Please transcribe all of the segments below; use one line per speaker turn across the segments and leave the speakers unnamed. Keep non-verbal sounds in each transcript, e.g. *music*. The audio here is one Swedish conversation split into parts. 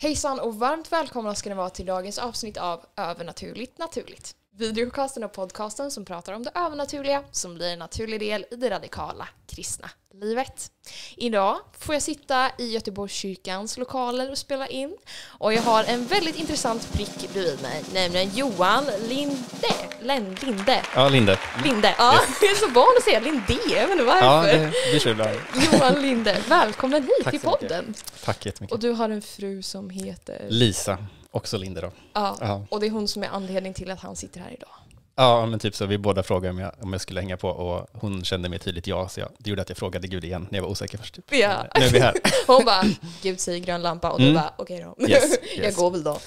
Hejsan och varmt välkomna ska ni vara till dagens avsnitt av Övernaturligt naturligt. Videocasten och podcasten som pratar om det övernaturliga som blir en naturlig del i det radikala kristna livet. Idag får jag sitta i Göteborgskyrkans lokaler och spela in och jag har en väldigt intressant prick bredvid mig, nämligen Johan Linde. Len, Linde.
Ja, Linde.
Linde. Ja, jag *laughs* är så van att säga Linde, jag vet inte varför.
Ja, det blir så ibland.
Johan Linde, välkommen hit
Tack
till
så mycket.
podden.
Tack jättemycket.
Och du har en fru som heter...
Lisa, också Linde då.
Ja,
Ja.
och det är hon som är anledning till att han sitter här idag.
Ja, men typ så vi båda frågade om jag, om jag skulle hänga på och hon kände mig tydligt ja, så jag, det gjorde att jag frågade Gud igen när jag var osäker först. Typ.
Ja.
Nu är vi här. *laughs*
Hon bara, Gud säger grön lampa och du
Mm.
bara, okej då.
Yes, *laughs*
Jag
yes.
går väl då.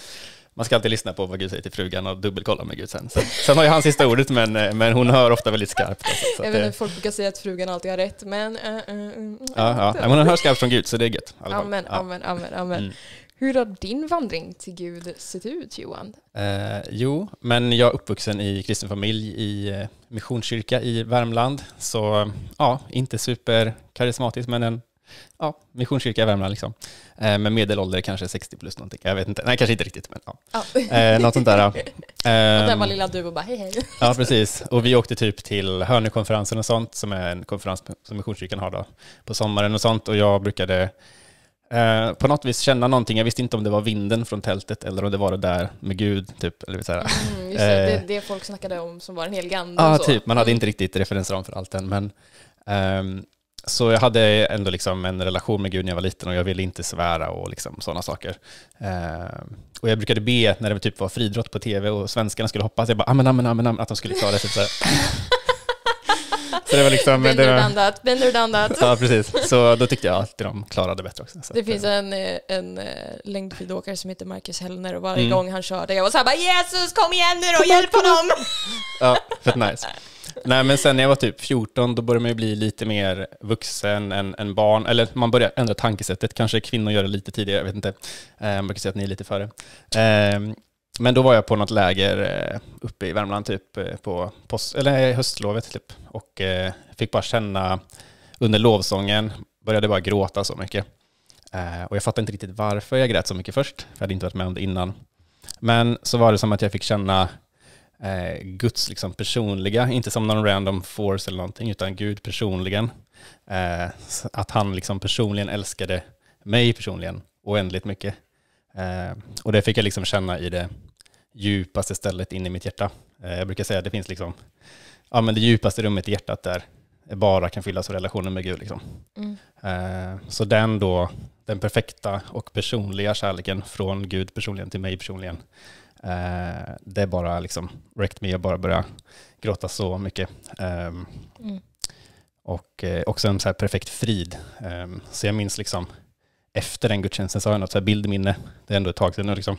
Man ska alltid lyssna på vad Gud säger till frugan och dubbelkolla med Gud sen. Sen, sen har jag hans sista ordet, men, eh, men hon hör ofta väldigt skarpt. Alltså, så
Jag
att,
vet inte, folk brukar säga att frugan alltid har rätt, men... Uh, uh,
ja, ja. Men hon hör skarpt från Gud, så det är gött.
Amen, amen, amen, amen.
Mm.
Hur har din vandring till Gud sett ut, Johan?
Eh, jo, men jag är uppvuxen i kristen familj i eh, missionskyrka i Värmland. Så ja, inte super karismatisk, men en ja, missionskyrka i Värmland liksom. Eh, med medelålder kanske 60 plus någonting. Jag vet inte, nej kanske inte riktigt, men ja.
Ja.
Eh, något sånt där. ja. *laughs*
och där var lilla du och bara, hej hej.
Ja, precis. Och vi åkte typ till Hönökonferensen och sånt, som är en konferens som Missionskyrkan har då, på sommaren och sånt. Och jag brukade eh, på något vis känna någonting. Jag visste inte om det var vinden från tältet eller om det var det där med Gud, typ. Eller så.
Mm, just det, det,
Eh.
det folk snackade om som var en hel ande
Ja,
så.
typ. Man hade
Mm.
inte riktigt referensram för allt än. Men, ehm, så jag hade ändå liksom en relation med Gud när jag var liten och jag ville inte svära och liksom sådana saker. Ehm, och jag brukade be när det typ var friidrott på tv och svenskarna skulle hoppa, så jag bara amen, amen, amen, amen, att de skulle klara sig. Typ så. *laughs* så det var liksom...
Been
det var,
there, done that.
ja, precis. Så då tyckte jag att de klarade bättre också. Så
Det finns
eh,
en, eh, en eh, längdskidåkare som heter Marcus Hellner och varje
Mm.
gång han körde, jag var såhär bara Jesus kom igen nu då, hjälp honom!
Ja, fett nice. Nej, men sen när jag var typ 14, då började man ju bli lite mer vuxen än, än barn. Eller man börjar ändra tankesättet. Kanske kvinnor gör det lite tidigare, jag vet inte. Eh, man kan säga att ni är lite före. Eh, men då var jag på något läger eh, uppe i Värmland, typ eh, på post, eller eh, höstlovet. Typ. Och fick bara känna under lovsången, började bara gråta så mycket. Och jag fattade inte riktigt varför jag grät så mycket först, för jag hade inte varit med om det innan. Men så var det som att jag fick känna Guds liksom personliga, inte som någon random force eller någonting, utan Gud personligen. Att han liksom personligen älskade mig personligen oändligt mycket. Eh, och det fick jag liksom känna i det djupaste stället in i mitt hjärta. Eh, jag brukar säga att det finns liksom, ja men det djupaste rummet i hjärtat där bara kan fyllas av relationen med Gud. Liksom.
Mm.
Eh, Så den då, den perfekta och personliga kärleken från Gud personligen till mig personligen, eh, det bara liksom räckte mig att bara börja gråta så mycket. Ehm,
Mm.
Och eh, också en så här perfekt frid. Ehm, Så jag minns liksom efter den gudstjänsten så har jag något så här bildminne, det är ändå ett tag sedan liksom,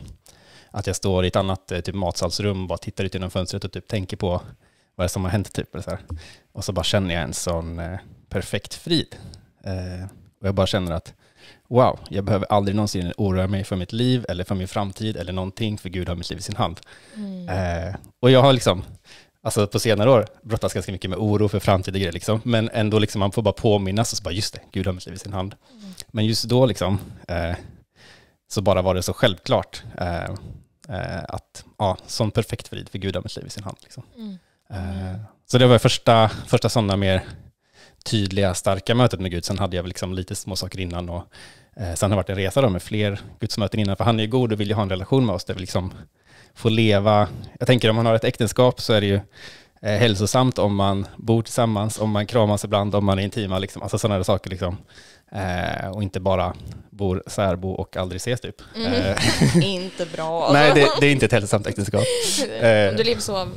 att jag står i ett annat eh, typ matsalsrum och bara tittar ut genom fönstret och typ tänker på vad det är som har hänt. Typ, eller så här. Och så bara känner jag en sån eh, perfekt frid. Eh, och jag bara känner att wow, jag behöver aldrig någonsin oroa mig för mitt liv eller för min framtid eller någonting, för Gud har mitt liv i sin hand.
Mm.
Eh, och jag har liksom, alltså på senare år brottats ganska mycket med oro för framtida grejer, liksom. men ändå liksom man får bara påminnas och så bara just det, Gud har mitt liv i sin hand.
Mm.
Men just då liksom, eh, så bara var det så självklart eh, eh, att, ja, sån perfekt frid, för Gud har mitt liv i sin hand. Liksom.
Mm.
Eh, Så det var första, första sådana mer tydliga, starka mötet med Gud. Sen hade jag liksom lite små saker innan och eh, sen har det varit en resa då med fler gudsmöten innan, för han är ju god och vill ju ha en relation med oss där vi liksom får leva. Jag tänker om man har ett äktenskap så är det ju eh, hälsosamt om man bor tillsammans, om man kramas ibland, om man är intima, liksom. alltså sådana saker liksom. Eh, och inte bara bor särbo och aldrig ses typ.
Mm.
Eh, *laughs* *laughs*
Inte bra.
nej, det, det är inte ett hälsosamt äktenskap. *laughs* eh,
Om du lever så,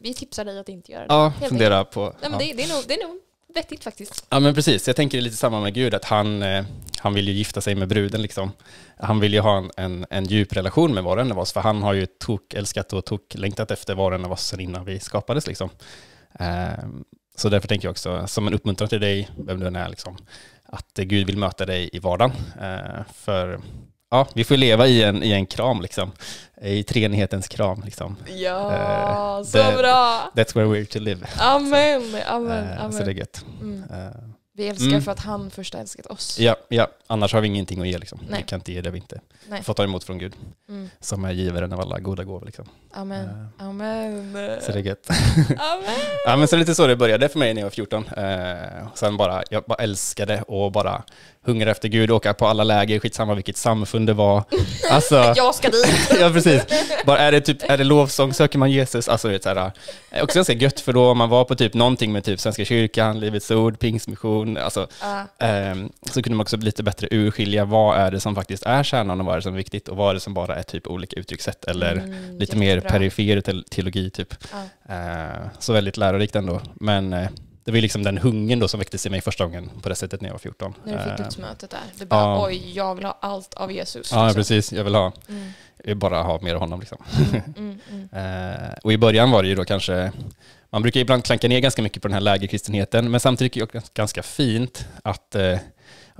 vi tipsar dig att inte göra det.
Ja,
Helt
fundera på...
Nej, men det, det, är nog, det är nog vettigt faktiskt.
Ja men precis, jag tänker lite samma med Gud, att han, eh, han vill ju gifta sig med bruden liksom. Han vill ju ha en, en, en djup relation med var och en av oss, för han har ju tok älskat och tok längtat efter var och en av oss sedan innan vi skapades liksom. Eh, så därför tänker jag också, som en uppmuntran till dig, vem du än är, liksom, att Gud vill möta dig i vardagen. Eh, för ja, vi får leva i en, i en kram liksom, i treenighetens kram liksom.
Ja,
Eh,
så
det-
bra!
That's where we're to live.
Amen, amen,
Eh,
amen.
så det är gött.
Mm. Vi älskar
Mm.
för att han först har älskat oss.
Ja, ja, annars har vi ingenting att ge liksom.
Nej.
Vi kan inte ge det vi inte
Nej.
får ta emot från Gud,
Mm.
som är givaren av alla goda gåvor liksom.
Amen.
Eh,
Amen.
Så det är gött. *laughs*
Amen. *laughs*
Ja men så lite så det började för mig när jag var 14. Eh, sen bara, jag bara älskade och bara hungrade efter Gud, åka på alla läger, skitsamma vilket samfund det var. *laughs* Alltså,
Jag ska dit. *laughs*
ja precis. Bara är det typ, är det lovsång, söker man Jesus? Alltså är så här, eh, också ganska gött för då om man var på typ någonting med typ Svenska kyrkan, Livets Ord, Pingstmission, alltså
Ja.
Ehm, så kunde man också lite bättre urskilja vad är det som faktiskt är kärnan och vad är det som är viktigt och vad är det som bara är typ olika uttryckssätt eller
Mm,
lite mer
jättebra.
perifer te- teologi typ.
Ja.
Eh, så väldigt lärorikt ändå. Men eh, det var ju liksom den hungern då som väcktes i mig första gången på det sättet när jag var 14.
När du fick
Eh,
gudsmötet där. Du bara,
ja.
oj, jag vill ha allt av Jesus.
Ja,
liksom.
precis. Jag vill ha,
Mm,
jag vill bara ha mer av honom liksom. *laughs*
mm, mm.
Eh, och i början var det ju då kanske, man brukar ibland klanka ner ganska mycket på den här lägerkristenheten, men samtidigt är det ganska fint att eh,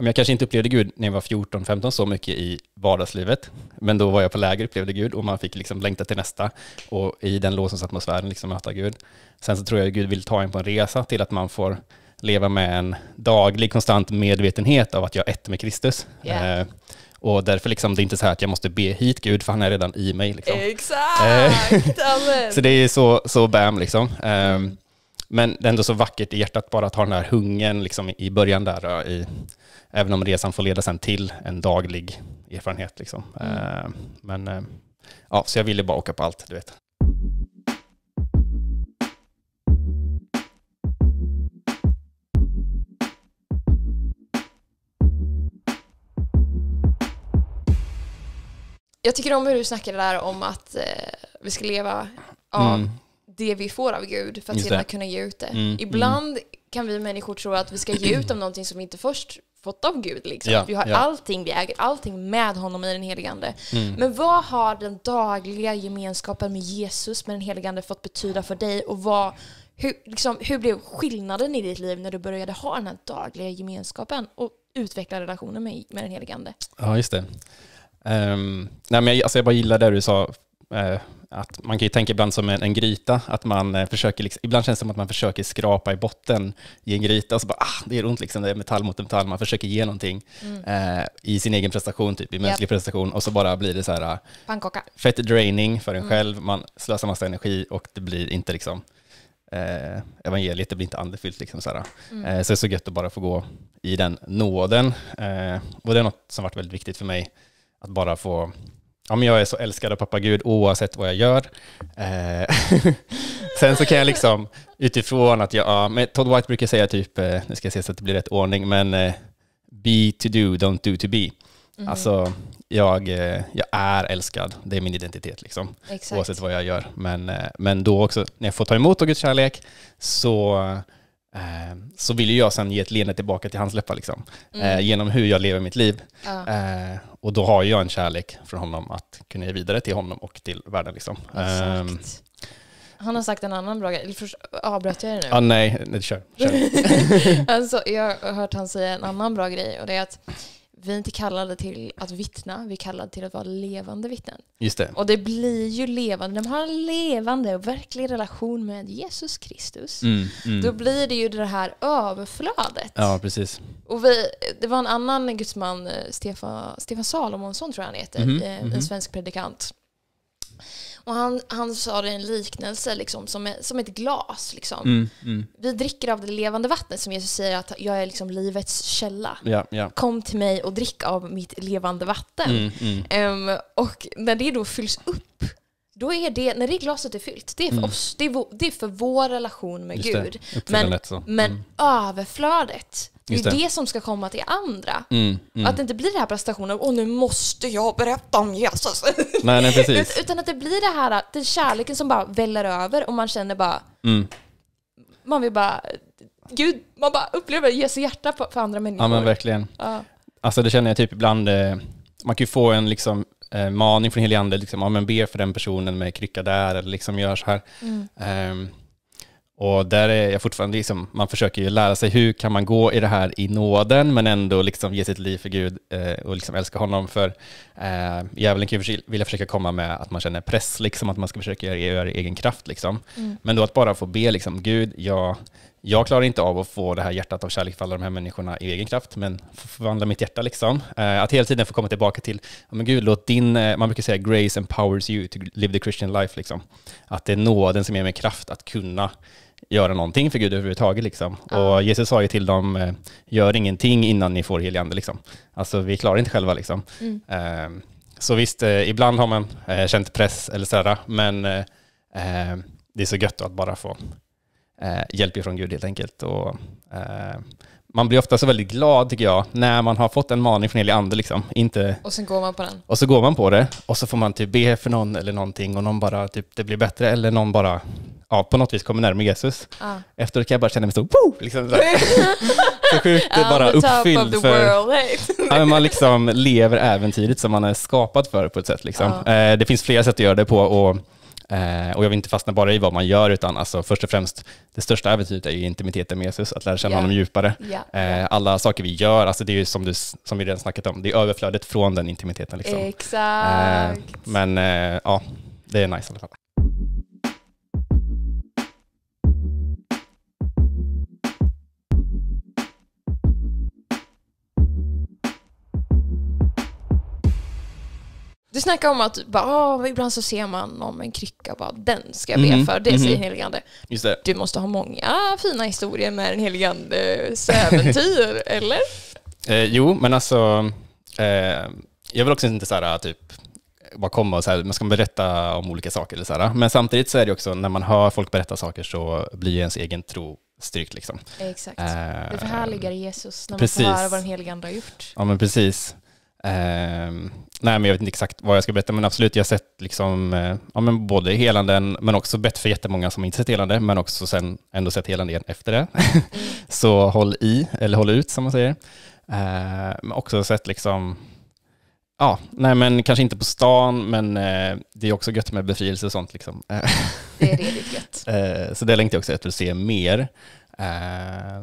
jag kanske inte upplevde Gud när jag var 14-15 så mycket i vardagslivet, men då var jag på läger och upplevde Gud och man fick liksom längta till nästa och i den lovsångsatmosfären liksom möta Gud. Sen så tror jag att Gud vill ta en på en resa till att man får leva med en daglig konstant medvetenhet av att jag är ett med Kristus.
Yeah.
Eh, och därför liksom, det är inte så här att jag måste be hit Gud, för han är redan i mig. Liksom.
Exakt! Amen. *laughs*
Så det är så, så bam liksom. Ehm, men det är ändå så vackert i hjärtat bara att ha den här hungern liksom, i början där. I, även om resan får leda sen till en daglig erfarenhet. Liksom.
Mm.
Ehm, men ehm, ja, så jag ville bara åka på allt, du vet.
Jag tycker om hur du snackade där om att eh, vi ska leva av
Mm.
det vi får av Gud för att sedan kunna ge ut det.
Mm,
Ibland kan vi människor tro att vi ska ge ut av någonting som vi inte först fått av Gud. Liksom.
Ja,
vi har
ja.
allting, vi äger allting med honom i den helige Ande.
Mm.
Men vad har den dagliga gemenskapen med Jesus, med den helige Ande, fått betyda för dig? Och vad, hur, liksom, hur blev skillnaden i ditt liv när du började ha den här dagliga gemenskapen och utveckla relationen med, med den helige Ande?
Ja, just det. Ehm, nej, men jag, alltså jag bara gillar det du sa, att man kan ju tänka ibland som en, en gryta, att man eh, försöker, liksom, ibland känns det som att man försöker skrapa i botten i en gryta och så bara, ah, det är ont liksom, det är metall mot metall, man försöker ge någonting eh, i sin egen prestation, typ i mänsklig prestation, och så bara blir det så här, eh,
Pannkaka.
fett draining för en själv, man slösar massa energi och det blir inte liksom eh, evangeliet, det blir inte andefyllt. Liksom, så, här. Eh, så det är så gött att bara få gå i den nåden. Eh, och det är något som varit väldigt viktigt för mig, att bara få Ja, men jag är så älskad av pappa Gud oavsett vad jag gör. Eh, *laughs* sen så kan jag liksom utifrån att jag, ja, men Todd White brukar säga typ, eh, nu ska jag se så att det blir rätt ordning, men eh, be to do, don't do to be. Alltså, jag, eh, jag är älskad, det är min identitet liksom,
Exakt.
oavsett vad jag gör. Men, eh, men då också, när jag får ta emot av Guds kärlek, så, så vill ju jag sen ge ett leende tillbaka till hans läppar, liksom, eh, genom hur jag lever mitt liv.
Ja.
Eh, och då har jag en kärlek från honom att kunna ge vidare till honom och till världen. Liksom. Ehm,
Exakt. Han har sagt en annan bra grej. Avbröt jag dig nu?
ah, nej, nej, kör. kör. *laughs*
alltså, jag har hört han säga en annan bra grej och det är att vi är inte kallade till att vittna, vi är kallade till att vara levande vittnen.
Just det.
Och det blir ju levande, när man har en levande och verklig relation med Jesus Kristus,
Mm, mm.
då blir det ju det här överflödet.
Ja, precis.
Och vi, det var en annan gudsman, eh, Stefan, Stefan Salomonsson tror jag han heter,
Mhm,
eh,
mhm.
en svensk predikant. Och han, han sa det en liknelse, liksom, som, som ett glas. Liksom.
Mm, mm.
Vi dricker av det levande vattnet som Jesus säger att jag är liksom livets källa.
Ja, ja.
Kom till mig och drick av mitt levande vatten.
Mm.
Ehm, och när det då fylls upp, då är det, när det glaset är fyllt, det är för
Mm.
oss, det är, vår, det är för vår relation med
Just
Gud. Men
Mm.
överflödet, det är
det.
det som ska komma till andra.
Mm, mm.
Att det inte blir det här prestationen, åh nu måste jag berätta om Jesus. *laughs*
Nej, nej, precis.
Ut- Utan att det blir det här, den kärleken som bara väller över och man känner bara,
Mm.
man vill bara, Gud, man bara upplever Jesu hjärta för andra människor.
Ja, men verkligen.
Ja.
Alltså det känner jag typ ibland, eh, man kan ju få en liksom, eh, maning från helig ande, liksom, ja, men be för den personen med krycka där, eller liksom gör så här.
Mm.
Ehm, och där är jag fortfarande, liksom, man försöker ju lära sig hur kan man gå i det här i nåden, men ändå liksom ge sitt liv för Gud eh, och liksom älska honom. För eh, djävulen kan ju försöka- vilja försöka komma med att man känner press, liksom, att man ska försöka göra, göra det i egen kraft. Liksom.
Mm.
Men då att bara få be, liksom, Gud, jag, jag klarar inte av att få det här hjärtat av kärlek för alla de här människorna i egen kraft, men förvandla mitt hjärta liksom. Eh, att hela tiden få komma tillbaka till, men gud, låt din, eh, man brukar säga grace empowers you to live the Christian life liksom. Att det är nåden som ger mig kraft att kunna göra någonting för Gud överhuvudtaget. Liksom. Ja. Och Jesus sa ju till dem, eh, gör ingenting innan ni får helig ande. Liksom. Alltså vi klarar inte själva. Liksom. Mm. Eh, så visst, ibland har man känt press eller sådär, men eh, eh, det är så gött att bara få hjälp ifrån Gud helt enkelt. Och, man blir ofta så väldigt glad tycker jag, när man har fått en maning från helig ande. Liksom. Inte...
Och sen går man på den.
Och så går man på det, och så får man typ be för någon eller någonting, och någon bara, typ, det blir bättre, eller någon bara ja, på något vis kommer närmare Jesus. Ah. Efteråt kan jag bara känna mig så, woo! Liksom så, *laughs* så sjukt bara uppfylld för... *laughs* ja, men man liksom lever äventyret som man är skapad för på ett sätt. Liksom. Ah. Eh, det finns flera sätt att göra det på och, eh, och jag vill inte fastna bara i vad man gör, utan alltså, först och främst, det största äventyret är ju intimiteten med Jesus, att lära känna yeah. honom djupare. Yeah. Eh, alla saker vi gör, alltså det är ju som, du, som vi redan snackat om, det är överflödet från den intimiteten. Liksom.
Exakt.
Eh, men eh, ja, det är nice i alla fall.
Du snackar om att bara, oh, ibland så ser man om en krycka, bara, den ska jag be mm. för, det mm. säger mm-hmm. heligande. Du måste ha många fina historier med den heligandes äventyr, *laughs* eller?
Eh, jo, men alltså, eh, jag vill också inte så här, typ, bara komma och så här, man ska berätta om olika saker. Eller så här. Men samtidigt så är det också, när man hör folk berätta saker så blir ens egen tro styrkt. Liksom.
Exakt. Eh, det förhärligar Jesus när man precis. får höra vad den helige Ande har gjort.
Ja, men precis. Eh, nej, men jag vet inte exakt vad jag ska berätta, men absolut, jag har sett liksom, eh, ja, men både helanden, men också bett för jättemånga som inte sett helande, men också sen ändå sett helande igen efter det. *laughs* Så håll i, eller håll ut som man säger. Eh, men också sett liksom, ja, nej men kanske inte på stan, men eh, det är också gött med befrielse och sånt. Liksom. *laughs*
det är redigt gött.
Eh, så det längtar jag också efter att se mer.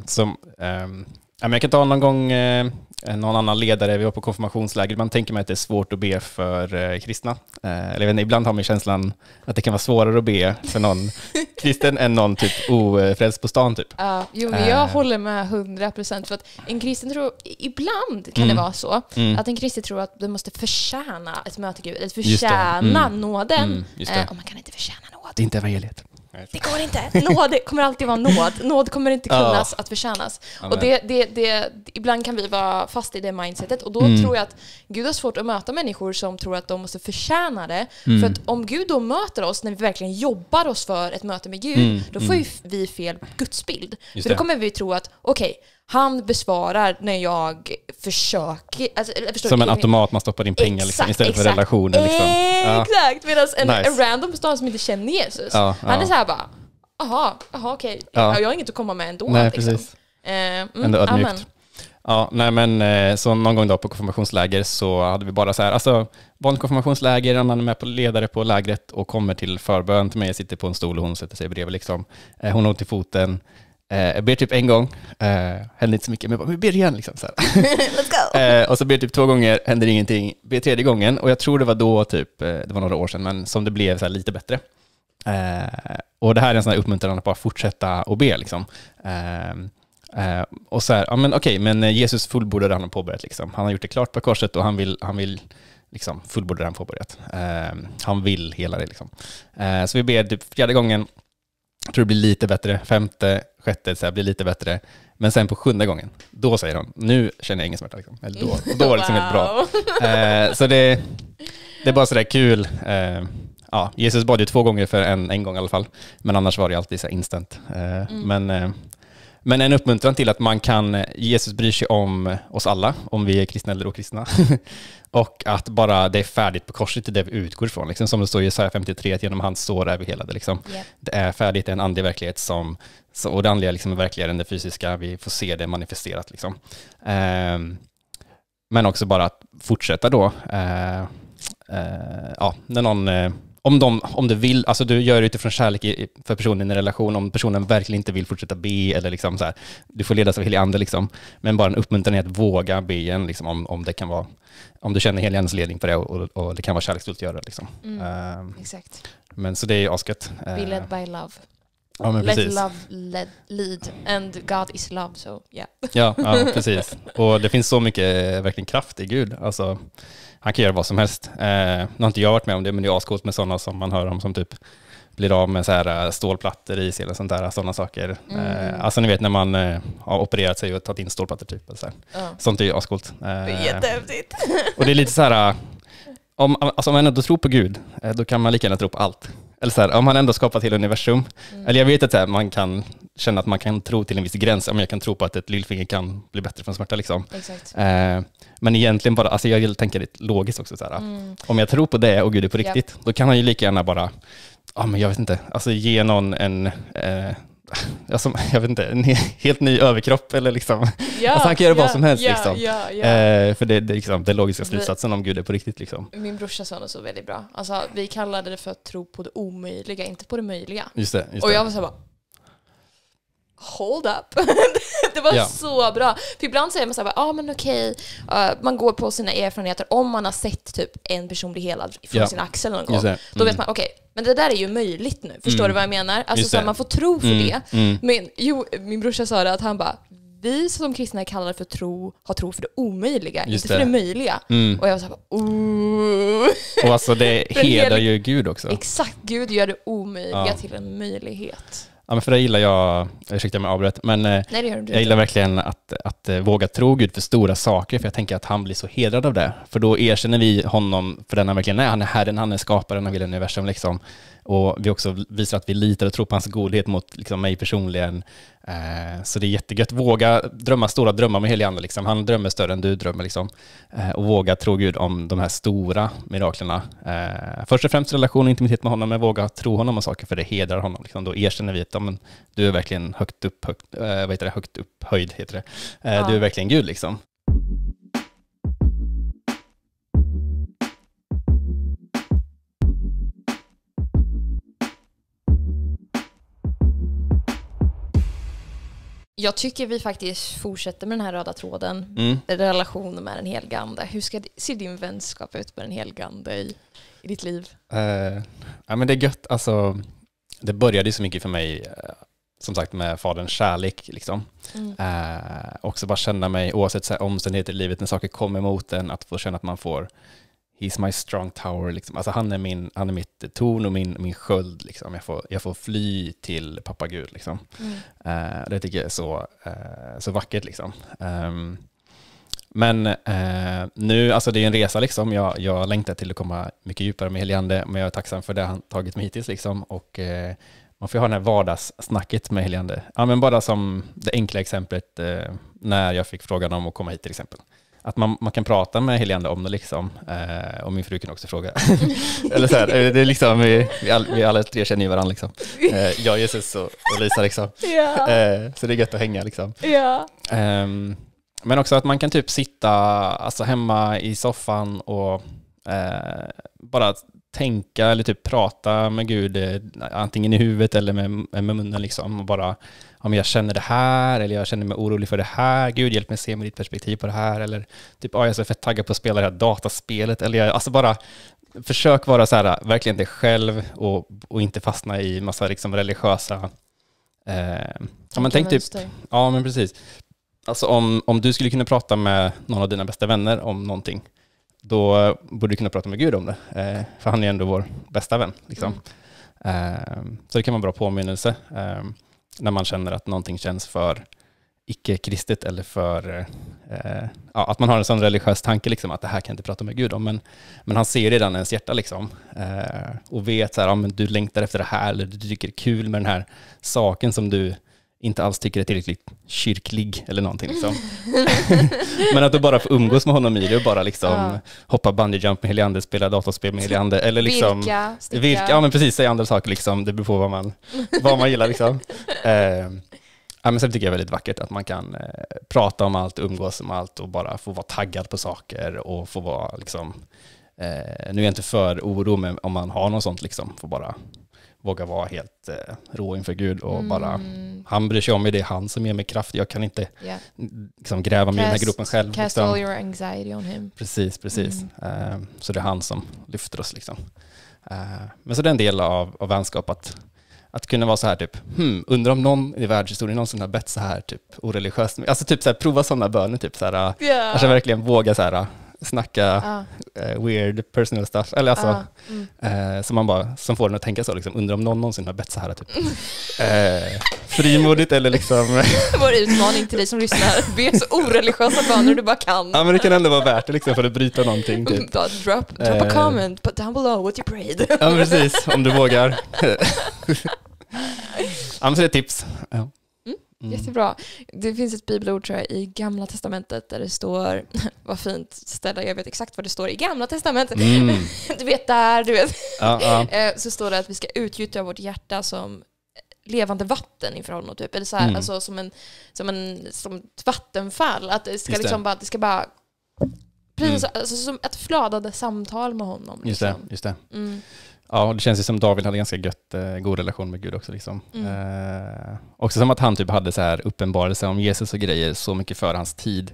Som, ehm, jag kan ta någon gång någon annan ledare, vi var på konfirmationsläger, man tänker mig att det är svårt att be för eh, kristna. Eh, eller inte, ibland har man känslan att det kan vara svårare att be för någon *laughs* kristen än någon typ ofrälst på stan. Typ.
Ja, jo, men jag håller med hundra procent. För att en kristen tror, ibland kan mm. det vara så, mm. att en kristen tror att du måste förtjäna ett möte Gud, eller förtjäna mm. nåden. Mm, och man kan inte förtjäna nåd.
Det är inte evangeliet.
Det går inte. Nåd kommer alltid vara nåd. Nåd kommer inte kunna ja. att förtjänas. Amen. Och det, det, det, ibland kan vi vara fast i det mindsetet och då mm. tror jag att Gud har svårt att möta människor som tror att de måste förtjäna det. Mm. För att om Gud då möter oss när vi verkligen jobbar oss för ett möte med Gud, mm. då får ju mm. vi fel gudsbild. För då kommer vi tro att okej, okay, han besvarar när jag försöker... Alltså,
förstår, som en automat man stoppar in pengar liksom, istället exakt, för relationer. Liksom.
Ja. Exakt! Medan en, nice. en random stan som inte känner Jesus, ja, han är så här bara, aha, aha okej, okay. jag har inget att komma med ändå.
Nej, liksom. precis. Eh, mm, Ändå ödmjukt. Amen. Ja, nej men eh, så någon gång då på konfirmationsläger så hade vi bara så här, alltså vanligt konfirmationsläger, han är med på ledare på lägret och kommer till förbön till mig, jag sitter på en stol och hon sätter sig bredvid liksom. Eh, hon har ont i foten, Eh, jag ber typ en gång, eh, händer inte så mycket, men jag bara, vi ber igen liksom. Så *laughs*
Let's go!
Eh, och så ber jag typ två gånger, händer ingenting. Ber tredje gången, och jag tror det var då, typ, det var några år sedan, men som det blev så lite bättre. Och det här är en sån här uppmuntran att bara fortsätta och be liksom. Och så här, ja men okej, okay, men Jesus fullbordade han har påbörjat liksom. Han har gjort det klart på korset och han vill, han vill liksom fullborda det han påbörjat. han vill hela det liksom. så vi ber typ fjärde gången, jag tror det blir lite bättre. Femte, sjätte så här, blir lite bättre. Men sen på sjunde gången, då säger hon, nu känner jag ingen smärta. Liksom. Eller då, och då var det liksom helt bra. Eh, så det, det är bara sådär kul. Eh, ja, Jesus bad ju två gånger för en, en gång i alla fall. Men annars var det alltid så instant. Eh, mm. Men eh, men en uppmuntran till att man kan, Jesus bryr sig om oss alla, om vi är kristna eller okristna. *laughs* och att bara det är färdigt på korset, det är det vi utgår ifrån. Liksom, som det står i Jesaja 53, att genom hans sår är vi helade. Liksom. Yeah. Det är färdigt, det är en andlig verklighet som, och det andliga liksom är verkligare än det fysiska, vi får se det manifesterat. Liksom. Um, men också bara att fortsätta då, uh, uh, ja, när någon uh, om, de, om du vill, alltså du gör det utifrån kärlek för personen i en relation, om personen verkligen inte vill fortsätta be eller liksom så här, du får ledas av helig ande liksom, men bara en uppmuntran i att våga be igen, liksom, om, om det kan vara, om du känner helig andes ledning på det och, och, och, det kan vara kärleksfullt att göra det. Liksom.
Mm, uh, exakt.
Men så det är asgött.
Uh, be led by love.
Ja, men
Let
precis.
love led, lead and God is love, so yeah.
Ja, ja, precis. Och det finns så mycket verkligen kraft i Gud. Alltså, han kan göra vad som helst. Eh, nu har inte jag varit med om det, men det är ascoolt med sådana som man hör om som typ blir av med så här eh, stålplattor i sig eller sånt där, sådana saker.
Mm.
Eh, alltså ni vet när man eh, har opererat sig och tagit in stålplattor typ. Och så.
Ja.
Sånt är ju ascoolt.
Det är
Eh,
jättehäftigt.
och det är lite så här, eh, om, alltså om man ändå tror på Gud, eh, då kan man lika gärna tro på allt. Eller så här, om han ändå skapat hela universum.
Mm.
Eller jag vet att här, man kan känna att man kan tro till en viss gräns, om jag kan tro på att ett lillfinger kan bli bättre från smärta liksom. Eh, men egentligen bara, alltså jag tänka lite logiskt också så här.
Mm.
Om jag tror på det och Gud är på riktigt, då kan han ju lika gärna bara, ja men jag vet inte, alltså ge någon en, eh, *laughs* alltså, jag vet inte, en he- helt ny överkropp eller liksom.
Ja,
Alltså, han kan göra vad
ja,
som helst,
ja,
liksom. Eh, för det, det är liksom den logiska slutsatsen om Gud är på riktigt liksom.
Min brorsa sa något så väldigt bra. Alltså, vi kallade det för att tro på det omöjliga, inte på det möjliga.
Just det. Just
Och
det.
jag var så här bara, hold up. *laughs* det var
Ja.
så bra. För ibland säger man så här, ja ah, men okej, eh, man går på sina erfarenheter. Om man har sett typ en person bli helad från
Ja.
sin axel någon gång,
det.
då vet man, okej, men det där är ju möjligt nu. Förstår
Mm.
du vad jag menar? Alltså så här,
det.
man får tro för
Mm,
det.
mm.
Men jo, min brorsa sa det att han bara, vi som kristna är kallade för tro, har tro för det omöjliga,
Just
inte för
det.
det möjliga.
Mm.
Och jag var så här, bara, ooh.
Och alltså det *laughs* hedrar ju Gud också.
Exakt, Gud gör det omöjliga
Ja.
till en möjlighet.
Ja, men för det gillar jag, ursäkta om jag avbröt, men eh,
Nej,
jag gillar verkligen att, att eh, våga tro Gud för stora saker, för jag tänker att han blir så hedrad av det. För då erkänner vi honom för den han verkligen är. Han är Herren, han är skaparen av hela universum. Liksom. Och vi också visar att vi litar och tror på hans godhet mot liksom, mig personligen. Eh, så det är jättegött. Våga drömma stora drömmar med heliga ande. Liksom. Han drömmer större än du drömmer. Liksom. Eh, och våga tro Gud om de här stora miraklerna. Eh, först och främst relation och intimitet med honom, men våga tro honom om saker, för det hedrar honom. Liksom. Då erkänner vi att ja, men, du är verkligen högt upp, högt, eh, vad heter det, högt upphöjd. Heter det. Eh,
Ja.
Du är verkligen Gud. Liksom.
Jag tycker vi faktiskt fortsätter med den här röda tråden.
Mm.
Relationen med den helige Ande. Hur ska, ser din vänskap ut med den helige Ande i, i ditt liv?
Eh, ja, men det är gött. Alltså, det började så mycket för mig, eh, som sagt, med faderns kärlek. Liksom.
Mm.
Eh, också bara känna mig, oavsett så här, omständigheter i livet, när saker kommer emot en, att få känna att man får He's my strong tower. Liksom. Alltså, han, är min, han är mitt torn och min, min sköld. Liksom. Jag, får, jag får fly till pappa Gud. Liksom.
Mm.
Eh, det tycker jag är så, eh, så vackert. Liksom. Ehm, men eh, nu, alltså det är en resa liksom. Jag, jag längtar till att komma mycket djupare med Heliande, men jag är tacksam för det han tagit mig hittills liksom. Och eh, man får ju ha det här vardagssnacket med Heliande. Ja, men bara som det enkla exemplet eh, när jag fick frågan om att komma hit till exempel. Att man, man kan prata med Heliande om det liksom. Eh, och min fru kan också fråga. *laughs* Eller så här, eh, det är liksom, vi, vi, all, vi alla tre känner ju varandra liksom. Eh, jag, Jesus och, och Lisa liksom.
Ja,
så det är gött att hänga liksom.
ja.
Ehm, men också att man kan typ sitta alltså hemma i soffan och eh, bara tänka eller typ prata med Gud, eh, antingen i huvudet eller med, med munnen liksom. Och bara, om jag känner det här eller jag känner mig orolig för det här, Gud hjälp mig se med ditt perspektiv på det här. Eller typ, ah, jag är så fett taggad på att spela det här dataspelet. Eller jag, alltså bara, försök vara så här, verkligen dig själv och, och inte fastna i massa liksom religiösa eh, ja, men tänk typ. Ja, men precis. Alltså om, om du skulle kunna prata med någon av dina bästa vänner om någonting, då borde du kunna prata med Gud om det. Eh, för han är ändå vår bästa vän. Liksom. Eh, så det kan vara en bra påminnelse eh, när man känner att någonting känns för icke-kristet eller för eh, ja, att man har en sån religiös tanke liksom, att det här kan jag inte prata med Gud om. Men, men han ser redan ens hjärta liksom, eh, och vet här, ja, men du längtar efter det här eller du tycker det är kul med den här saken som du inte alls tycker är tillräckligt kyrklig eller någonting. Liksom. *laughs* men att du bara får umgås med honom i det och bara liksom
Ja.
hoppa bungee jump med Heliander, spela dataspel med Heliander eller liksom
Virka, sticka.
vilka, ja men precis, säga andra saker liksom. Det beror på vad man, vad man gillar liksom. *laughs* Eh, ja, men sen tycker jag det är väldigt vackert att man kan eh, prata om allt, umgås om allt och bara få vara taggad på saker och få vara liksom, eh, nu är jag inte för oro, men om man har något sånt liksom, får bara våga vara helt eh, rå inför Gud och bara,
Mm,
han bryr sig om mig, det är han som ger mig kraft, jag kan inte
yeah.
liksom, gräva mig i den här gropen själv.
Cast
liksom.
all your anxiety on him.
Precis, precis.
Mm.
Eh, så det är han som lyfter oss. Liksom. Eh, men så det är en del av, av vänskap att, Att kunna vara så här typ, hmm, undrar om någon i världshistorien någonsin har bett så här typ oreligiöst. Alltså typ så här, prova sådana böner typ så här,
Ja.
Alltså verkligen våga så här, snacka eh, weird personal stuff. Eller alltså.
Mm.
eh, som man bara, som får en att tänka så liksom, undrar om någon någonsin har bett så här typ. *laughs* eh, frimodigt eller liksom, *laughs*
Vår utmaning till dig som lyssnar, be så oreligiösa böner du bara kan.
ja men det kan ändå vara värt det liksom för att bryta någonting typ.
Bara drop, drop a
Eh.
comment, put down below what you prayed.
Ja men precis, om du vågar. *laughs* ja men så det är tips. Ja. Mm.
Jättebra. Det finns ett bibelord tror jag i Gamla Testamentet där det står, *laughs* vad fint ställa, jag vet exakt vad det står i Gamla Testamentet.
Mm. *laughs*
Du vet där, du vet.
Ja. *laughs*
Eh, Så står det att vi ska utgjuta vårt hjärta som levande vatten inför honom typ. Eller så här,
Mm.
alltså som, en, som, en, som ett vattenfall. Att det ska
Just det.
liksom bara, det ska bara Precis,
Mm.
alltså, som ett flödande samtal med honom.
Just det,
Liksom.
just det.
Mm.
Ja, det känns ju som David hade ganska gött, eh, god relation med Gud också. Liksom.
Mm.
Eh, också som att han typ hade så här uppenbarelse om Jesus och grejer så mycket för hans tid.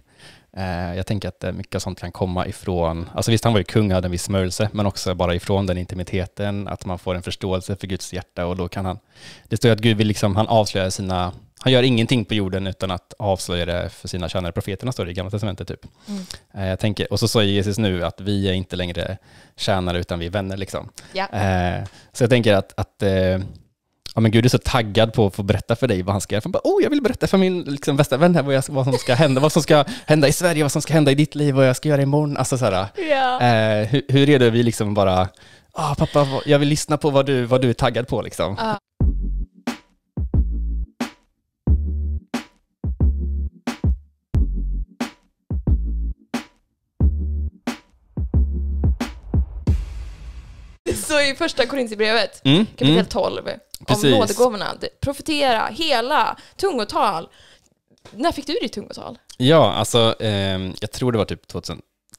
Eh, jag tänker att eh, mycket av sånt kan komma ifrån, alltså visst han var ju kung och hade en viss smörjelse, men också bara ifrån den intimiteten, att man får en förståelse för Guds hjärta och då kan han, det står ju att Gud vill liksom, han avslöjar sina, han gör ingenting på jorden utan att avslöja det för sina tjänare profeterna, står det i Gamla Testamentet typ.
Mm.
Eh, jag tänker, och så säger Jesus nu att vi är inte längre tjänare utan vi är vänner liksom.
Ja.
Eh, så jag tänker att, att eh, ja, men Gud är så taggad på att få berätta för dig vad han ska göra. Han bara, oh, jag vill berätta för min liksom, bästa vän här vad, jag, vad som ska hända, vad som ska hända i Sverige, vad som ska hända i ditt liv, vad jag ska göra imorgon. Alltså, så här,
Ja.
eh, hur, hur är det vi liksom bara, ah, pappa, jag vill lyssna på vad du, vad du är taggad på. Liksom.
Ja. Så i första Korintierbrevet,
Mm,
kapitel
mm,
12, om
Precis.
nådegåvorna, det- profetera, hela, tungotal. När fick du ditt tungotal?
Ja, alltså ehm, jag tror det var typ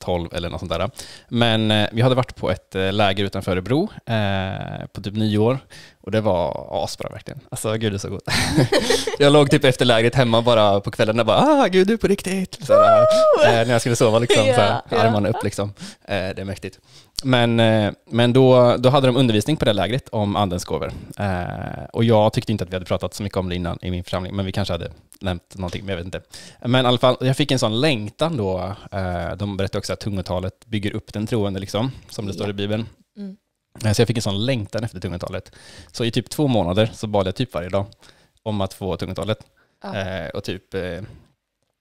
2012 eller något sånt där. Men eh, vi hade varit på ett eh, läger utanför Örebro eh, på typ nyår och det var asbra verkligen. Alltså gud det är så gott. *laughs* jag låg typ efter lägret hemma bara på kvällen och bara ah gud du är på riktigt. Såhär, eh, när jag skulle sova liksom,
Ja,
såhär,
ja.
armarna upp liksom. Eh, det är mäktigt. Men, eh, men då, då hade de undervisning på det lägret om andens gåvor. Och jag tyckte inte att vi hade pratat så mycket om det innan i min församling, men vi kanske hade nämnt någonting, men jag vet inte. Men i alla fall, jag fick en sån längtan då. Eh, de berättade också att tungotalet bygger upp den troende, liksom, som det står i Bibeln.
Mm.
Eh, Så jag fick en sån längtan efter tungotalet. Så i typ två månader så bad jag typ varje dag om att få tungotalet.
Ja.
Eh, och typ eh,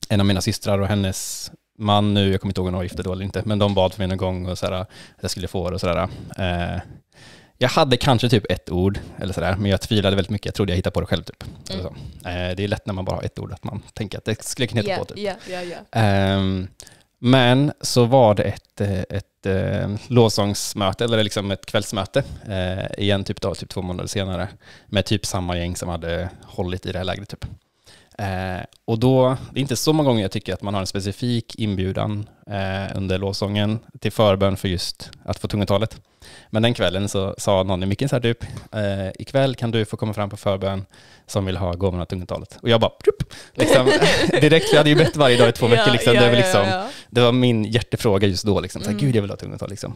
en av mina systrar och hennes man nu, jag kommer inte ihåg om de var gifta då eller inte, men de bad för mig någon gång och sådär, att jag skulle få det och sådär. Eh, jag hade kanske typ ett ord, eller sådär, men jag tvivlade väldigt mycket. Jag trodde jag hittade på det själv. Typ.
Mm.
så. Eh, det är lätt när man bara har ett ord, att man tänker att det skulle jag kunna hitta
Ja,
på. Typ.
ja, ja, ja.
Ehm, men så var det ett, eh, ett eh, lovsångsmöte, eller liksom ett kvällsmöte, eh, igen typ, då, typ två månader senare, med typ samma gäng som hade hållit i det här lägret. Typ. Eh, och då, det är inte så många gånger jag tycker att man har en specifik inbjudan eh, under lovsången till förbön för just att få tungotalet. Men den kvällen så sa någon i micken så här typ, eh, ikväll kan du få komma fram på förbön som vill ha gåvorna av tungotalet. Och jag bara, plupp, liksom, *laughs* direkt, jag hade ju bett varje dag i två veckor. Liksom, det, var liksom,
ja.
det var min hjärtefråga just då. Liksom. Så här,
Mm.
Gud, jag vill ha tungotal. Liksom.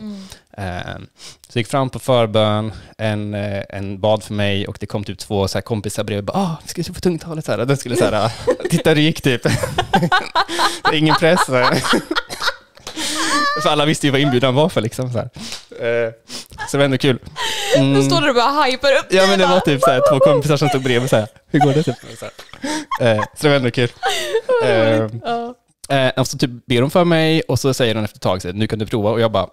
Mm.
Eh, så gick fram på förbön, en, eh, en bad för mig och det kom typ två så här, kompisar bredvid. Ah, ska få tungtalet. Så här. Skulle så här, *laughs* titta hur det gick typ. *laughs* Det är Ingen press. *laughs* För alla visste ju vad inbjudan var för. Liksom, så, här. Eh, så det var ändå kul. Mm.
Då står du och bara hypar upp
Ja men det var typ så här, två kompisar som stod bredvid så här, hur går det? Typ? Så, här. Eh, så det var ändå kul. Eh,
Ja.
Eh, och så typ ber de för mig och så säger de efter ett tag, så här, nu kan du prova. Och jag bara,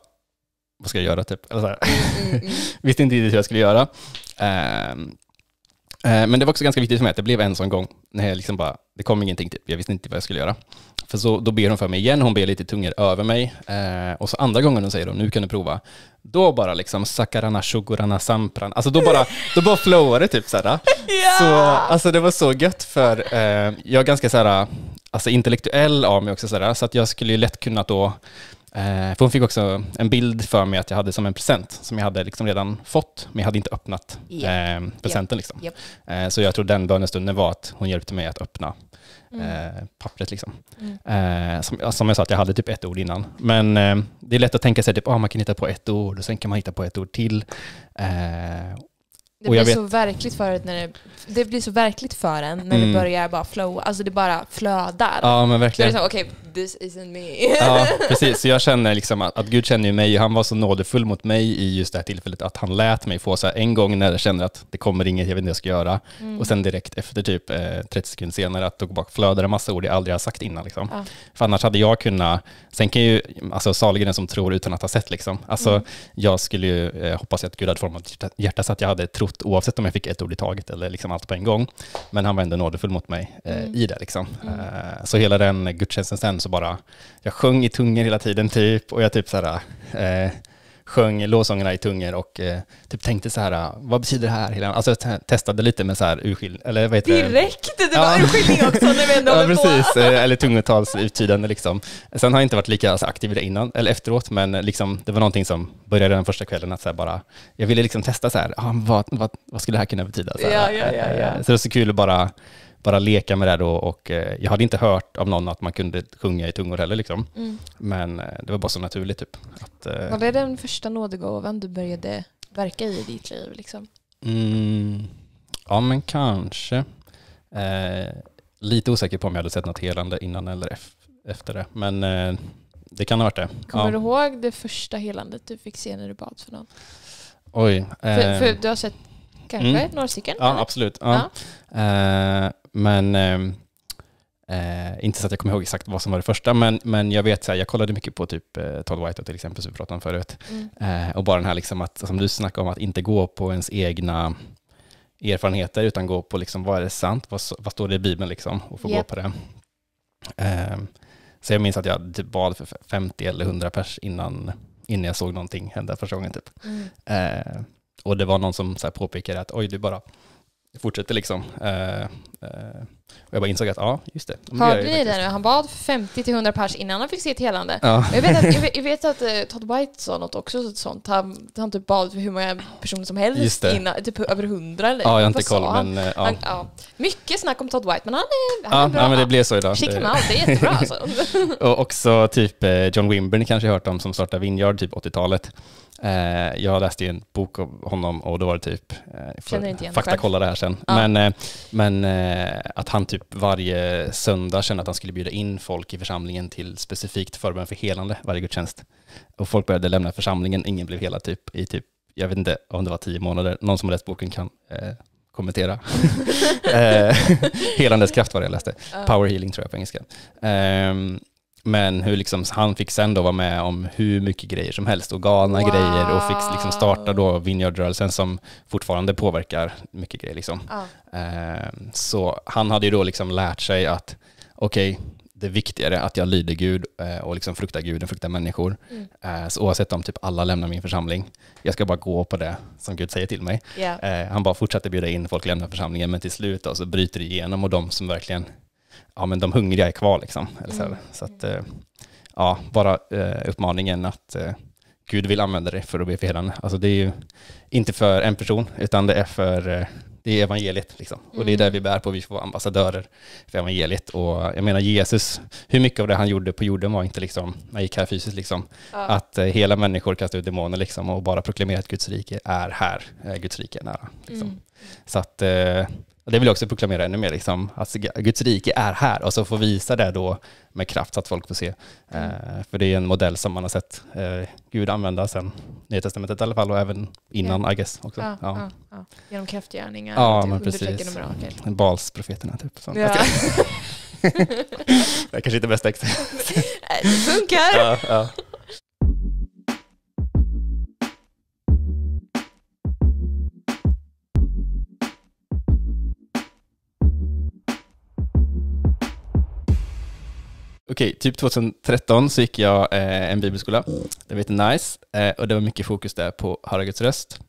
vad ska jag göra? Typ. Eller så här.
Mm, mm. *laughs*
Visste inte riktigt hur jag skulle göra. Ehm, eh, men det var också ganska viktigt för mig att det blev en sån gång, när jag liksom bara, det kom ingenting, typ. jag visste inte vad jag skulle göra. För så, då ber hon för mig igen, hon ber lite tungor över mig. Eh, och så andra gången hon säger de, nu kan du prova. Då bara liksom, sakarana shugurana sampran. Alltså då bara, då bara flowar det typ såhär. *laughs*
Ja!
Så, alltså det var så gött för eh, jag är ganska såhär, alltså intellektuell av mig också såhär, så att jag skulle ju lätt kunna då, för hon fick också en bild för mig att jag hade som en present som jag hade liksom redan fått, men jag hade inte öppnat
Ja.
eh, presenten. Liksom.
Japp.
Eh, så jag tror den bönestunden var att hon hjälpte mig att öppna
Mm.
eh, pappret. Liksom.
Mm.
Eh, som, som jag sa, att jag hade typ ett ord innan. Men eh, det är lätt att tänka sig att typ, ah, man kan hitta på ett ord och sen kan man hitta på ett ord till.
Det
Och
blir
vet-
så verkligt för när det, det blir så verkligt för en när
Mm.
det börjar bara flow, alltså det bara flödar.
Ja, men verkligen.
okej, this isn't me.
Ja, *laughs* precis. Så jag känner liksom att, att Gud känner ju mig, han var så nådefull mot mig i just det här tillfället att han lät mig få så här en gång när jag känner att det kommer inget, jag vet inte vad jag ska göra.
Mm.
Och sen direkt efter typ eh, 30 sekunder senare att då bara flödar en massa ord jag aldrig har sagt innan. Liksom.
Ja.
För annars hade jag kunnat, sen kan ju, alltså salig den som tror utan att ha sett liksom. Alltså
Mm.
jag skulle ju eh, hoppas att Gud hade format hjärta så att jag hade trott oavsett om jag fick ett ord i taget eller liksom allt på en gång. Men han var ändå nådefull mot mig eh,
Mm.
i det liksom.
Mm.
Eh, så hela den gudstjänsten sen så bara, jag sjöng i tungor hela tiden typ och jag typ så här, eh, sjöng lovsångerna i tungor och eh, typ tänkte så här, vad betyder det här? Alltså jag te- testade lite med så här urskill, eller vad heter det?
Direkt! Det
Ja.
var urskiljning också *laughs* när vi ändå
Ja,
håller på.
precis. Eh, Eller tungotalsuttydande liksom. Sen har jag inte varit lika alltså, aktiv i det innan, eller efteråt, men eh, liksom, det var någonting som började den första kvällen, att så bara, jag ville liksom testa så här, ah, vad, vad, vad skulle det här kunna betyda? Så, här,
Ja, ja, ja, ja.
så det var så kul att bara, bara leka med det då och eh, jag hade inte hört av någon att man kunde sjunga i tungor heller liksom.
Mm.
Men eh, det var bara så naturligt typ. Att, eh,
Var det den första nådegåvan du började verka i i ditt liv? Liksom?
mm, ja men kanske. Lite osäker på om jag hade sett något helande innan eller ef- efter det. Men det kan ha varit det.
Kommer
ja.
du ihåg det första helandet du fick se när du bad för någon?
Oj.
För, för du har sett kanske
mm.
några stycken?
ja,
eller?
absolut. Ja. Eh, men ehm, eh, inte så att jag kommer ihåg exakt vad som var det första, men, men jag vet så här, jag kollade mycket på typ eh, Todd White till exempel, som vi pratade om förut.
Mm.
Eh, och bara den här liksom att, som du snackade om, att inte gå på ens egna erfarenheter, utan gå på liksom, vad är det sant? Vad, vad står det i Bibeln liksom? Och få gå
Japp.
på det. Eh, så jag minns att jag typ bad för 50 eller 100 pers innan, innan jag såg någonting hända första gången. Typ.
Mm.
Eh, och det var någon som så här påpekade att oj, du bara fortsätter liksom. Eh, eh, och jag bara insåg att ja, just det. men
Hörde
jag
ni det nu? Han bad för 50-100 pers innan han fick se ett helande.
Ja.
Jag vet att, jag vet, *laughs* jag vet att eh, Todd White sa något också sånt. Han, han typ bad hur många personer som helst innan, typ över 100 eller
ja, jag har inte koll, men ja.
Han, ja. Mycket snack om Todd White, men han är, han
Ja,
är bra.
ja, men det blev så idag.
Check him out, det är jättebra alltså. *laughs*
Och också typ eh, John Wimber, ni kanske har hört om, som startade Vineyard typ 80-talet. Eh, jag läste ju en bok av honom och då var det typ, får
det
faktakolla det här sen, men, men att han typ varje söndag kände att han skulle bjuda in folk i församlingen till specifikt förbön för helande varje gudstjänst. Och folk började lämna församlingen, ingen blev hela typ i typ, jag vet inte om det var tio månader, någon som har läst boken kan eh, kommentera. *laughs* eh, *laughs* helandes kraft var det jag läste. Power healing tror jag på engelska. Ehm, men hur liksom, han fick sen då vara med om hur mycket grejer som helst och galna
Wow.
grejer och fick liksom starta då Vineyard-rörelsen som fortfarande påverkar mycket grejer. Liksom.
Ja.
Ehm, så han hade ju då liksom lärt sig att okej, det är viktigare att jag lyder Gud eh, och liksom fruktar Gud än fruktar människor.
Mm.
Eh, så oavsett om typ alla lämnar min församling, jag ska bara gå på det som Gud säger till mig. Eh, han bara fortsatte bjuda in folk lämna församlingen, men till slut då, så bryter det igenom och de som verkligen, ja men de hungriga är kvar liksom.
Mm.
så att, eh, ja, bara eh, uppmaningen att eh, Gud vill använda det för att be för helande. Alltså det är ju inte för en person, utan det är för det är evangeliet. Liksom. Och det är
Mm.
det vi bär på, vi får vara ambassadörer för evangeliet. Och jag menar Jesus, hur mycket av det han gjorde på jorden var inte liksom, när gick här fysiskt, liksom,
Ja.
att eh, hela människor kastar ut demoner liksom, och bara proklamera att Guds rike är här, eh, Guds rike är nära. Liksom.
Mm.
Så att, eh, och det vill jag också proklamera ännu mer, liksom, att Guds rike är här och så få visa det då med kraft så att folk får se.
Mm.
Eh, för det är en modell som man har sett eh, Gud använda sen Nya Testamentet i alla fall och även innan I guess också.
Ja,
Ja.
ja, ja. Genom kraftgärningar,
Ja,
och
men precis.
mirakel.
Balsprofeterna typ. Så.
Ja. *laughs*
det är kanske inte bästa exemplet. *laughs*
det funkar!
ja, Okej, typ 2013 så gick jag eh, en bibelskola. Det var lite nice eh, och det var mycket fokus där på höra Guds röst.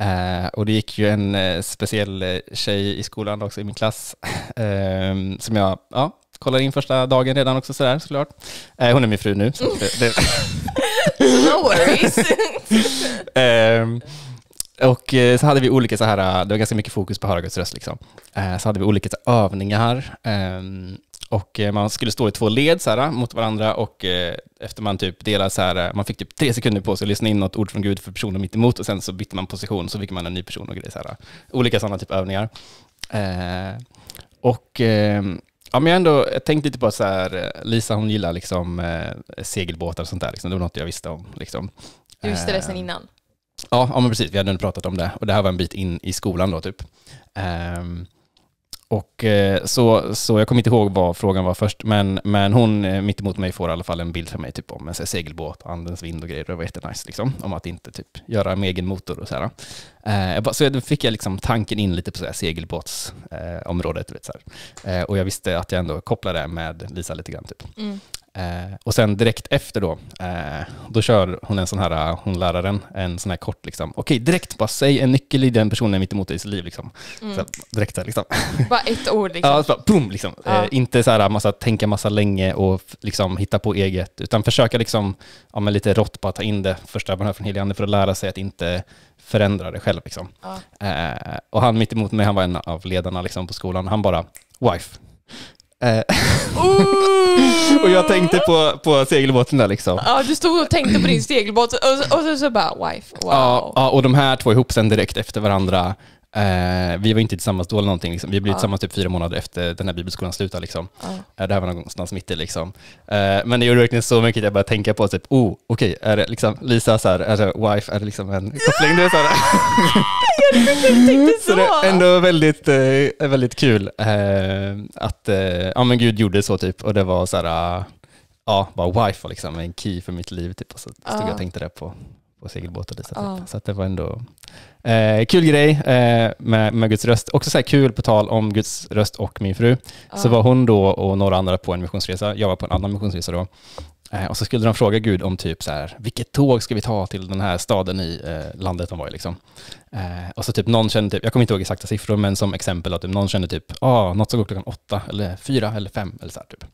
Eh, och det gick ju en eh, speciell eh, tjej i skolan också i min klass *laughs* eh, som jag ja, kollade in första dagen redan också sådär såklart. Eh, hon är min fru nu. Så det, det, *laughs*
no worries. *laughs*
Ehm, och så hade vi olika så här, det var ganska mycket fokus på höra Guds röst liksom. Så hade vi olika övningar. Och eh, man skulle stå i två led så här, mot varandra och eh, efter man typ delade så här, man fick typ tre sekunder på sig att lyssna in något ord från Gud för personen mitt emot och sen så bytte man position så fick man en ny person och grejer så här. Olika sådana typ övningar. Eh, och eh, ja, men jag, ändå, jag tänkte lite på så här, Lisa hon gillar liksom eh, segelbåtar och sånt där, liksom. det var något jag visste om. Liksom.
Du visste det sen
Eh,
innan?
Ja, ja men precis. Vi hade ändå pratat om det. Och det här var en bit in i skolan då, typ. Ehm, och eh, så, så jag kommer inte ihåg vad frågan var först, men, men hon eh, mitt emot mig får i alla fall en bild för mig typ om en segelbåt, andens vind och grejer. Det var jättenice liksom, om att inte typ göra med egen motor och så här. Eh, så då fick jag liksom tanken in lite på så här segelbåtsområdet. Eh, området, vet, så här. Eh, och jag visste att jag ändå kopplade det med Lisa lite grann. Typ.
Mm.
Eh, och sen direkt efter då, eh, då kör hon en sån här, hon läraren, en sån här kort liksom, okej direkt bara säg en nyckel i den personen mitt emot dig liv liksom.
Mm.
Så, direkt där liksom. *laughs*
Bara ett ord liksom.
Ja, så bara, boom, liksom.
Ja.
Eh, inte så här massa, tänka massa länge och liksom hitta på eget, utan försöka liksom, ja, men lite rått bara ta in det första man hör från helige ande för att lära sig att inte förändra det själv. Liksom.
Ja.
Eh, och han mitt emot mig, han var en av ledarna liksom, på skolan, han bara, wife. Eh, *laughs* och jag tänkte på, på segelbåten där liksom.
Ja, du stod och tänkte på din segelbåt och, och så, så bara wife, wow.
Ja, ja, och de här två ihop sen direkt efter varandra. Eh, vi var inte tillsammans då eller någonting, liksom. vi blev
Ja.
tillsammans typ fyra månader efter den här bibelskolan slutade. Liksom.
Ja.
Eh, det här var någonstans mitt i. Liksom. Eh, men det gjorde verkligen så mycket att jag började tänka på, typ, oh, okej, är det liksom Lisa, så här, är det wife, är det liksom en koppling? Det är så här. *laughs*
tänkte
Så det är ändå väldigt, eh, väldigt kul eh, att ja, men Gud gjorde så typ och det var så här, ja, bara wife var liksom en key för mitt liv typ och så stod jag
Ja.
och tänkte det på, på segelbåten. Lite,
Ja.
typ. Så det var ändå eh, kul grej eh, med, med Guds röst. Också så här kul på tal om Guds röst och min fru. Så var hon då och några andra på en missionsresa. Jag var på en annan missionsresa då. Eh, och så skulle de fråga Gud om typ så här, vilket tåg ska vi ta till den här staden i eh, landet de var i liksom. Eh, och så typ någon kände, typ, jag kommer inte ihåg exakta siffror, men som exempel att typ, någon kände typ, ah, något som går klockan åtta, eller fyra, eller fem, eller så här typ.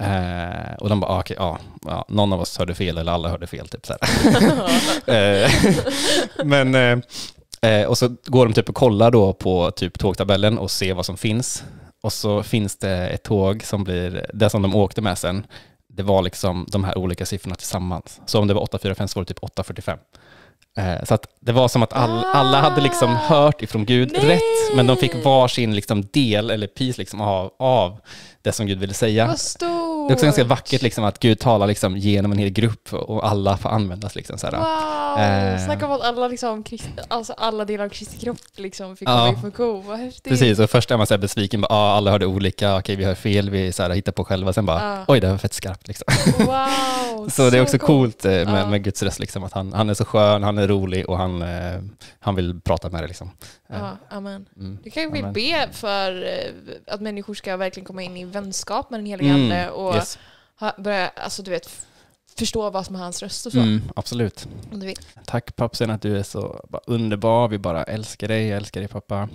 Eh, och de bara, ah, okej, ja, ja, någon av oss hörde fel, eller alla hörde fel, typ så. *laughs* Eh, men, eh, eh, och så går de typ och kollar då på typ tågtabellen och ser vad som finns. Och så finns det ett tåg som blir, det som de åkte med sen, det var liksom de här olika siffrorna tillsammans. Så om det var 845 så var det typ 845. Eh, Så att det var som att all, alla hade liksom hört ifrån Gud
Nej!
rätt, men de fick varsin liksom del eller piece liksom av, av det som Gud ville säga.
Vad stort.
Det är också ganska vackert liksom att Gud talar liksom genom en hel grupp och alla får användas. Liksom, så här.
Wow,
Eh.
snacka om att alla, liksom, alltså alla delar av Kristi kropp liksom fick
Ja.
komma i funktion. Vad häftigt.
Precis, och först är man så här besviken, bara, ah, alla hörde olika, okej vi hör fel, vi så här, hittar på själva, sen bara,
Ja.
oj det var fett skarpt. Liksom.
Wow, *laughs*
Så det är också coolt eh, med, med Guds röst, liksom, att han, han är så skön, han är rolig och han, eh, han vill prata med dig. Liksom. Eh,
Ja, amen.
mm.
Du kan ju vill
Amen.
be för eh, att människor ska verkligen komma in i vänskap med den helige
Mm,
Ande och
yes.
börja, alltså du vet, förstå vad som är hans röst och så.
mm, absolut.
Om du vill.
Tack pappsen att du är så underbar, vi bara älskar dig, jag älskar dig pappa.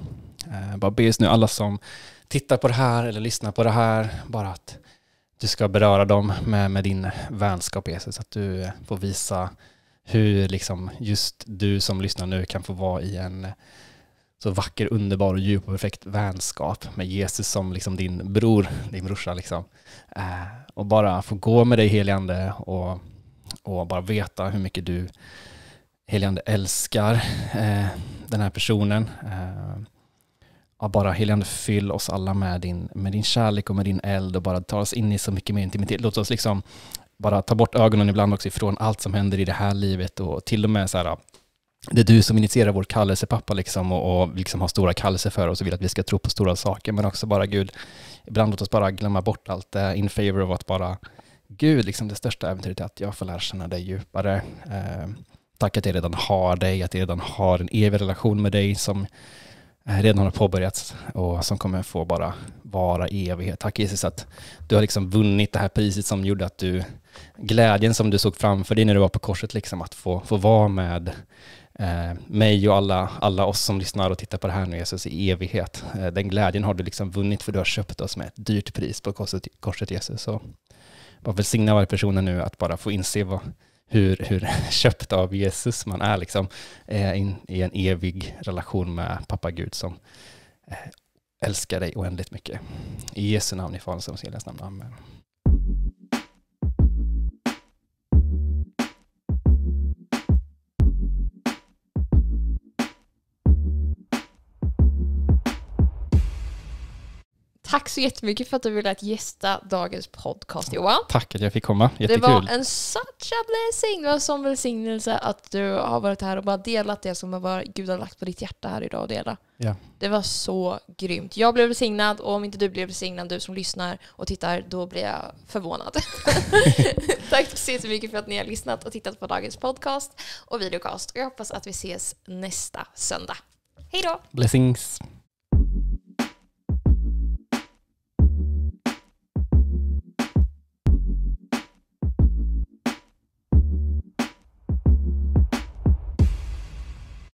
Eh, bara be just nu alla som tittar på det här eller lyssnar på det här, bara att du ska beröra dem med, med din vänskap Jesus, att du får visa hur liksom just du som lyssnar nu kan få vara i en så vacker, underbar och djup och perfekt vänskap med Jesus som liksom din bror, din brorsa liksom. Eh, och bara få gå med dig heligande och, och bara veta hur mycket du heligande älskar eh, den här personen. Eh, ja, bara heligande fyll oss alla med din, med din kärlek och med din eld och bara ta oss in i så mycket mer intimitet. Låt oss liksom bara ta bort ögonen ibland också ifrån allt som händer i det här livet och till och med så här det är du som initierar vår kallelse pappa liksom och, och liksom har stora kallelser för oss och vill att vi ska tro på stora saker men också bara Gud, ibland låt oss bara glömma bort allt det in favor av att bara Gud, liksom det största äventyret är att jag får lära känna dig djupare. Eh, tack att jag redan har dig, att jag redan har en evig relation med dig som Eh, redan har påbörjats och som kommer få bara vara i evighet. Tack Jesus att du har liksom vunnit det här priset som gjorde att du, glädjen som du såg framför dig när du var på korset, liksom att få, få vara med eh, mig och alla, alla oss som lyssnar och tittar på det här nu Jesus i evighet. Eh, den glädjen har du liksom vunnit för du har köpt oss med ett dyrt pris på korset, korset Jesus. Så bara välsigna varje person nu att bara få inse vad, hur, hur *laughs* köpt av Jesus man är liksom, eh, in, i en evig relation med pappa Gud som eh, älskar dig oändligt mycket. I Jesu namn, i Faderns och Heligas namn. Amen.
Tack så jättemycket för att du ville att gästa dagens podcast Johan.
Tack att jag fick komma,
Det
jättekul.
var en such a blessing, det var en sån välsignelse att du har varit här och bara delat det som var Gud har lagt på ditt hjärta här idag och dela.
Ja.
Det var så grymt. Jag blev välsignad och om inte du blev välsignad, du som lyssnar och tittar, då blir jag förvånad. *laughs* Tack så jättemycket för att ni har lyssnat och tittat på dagens podcast och videocast. Och jag hoppas att vi ses nästa söndag. Hej då!
Blessings.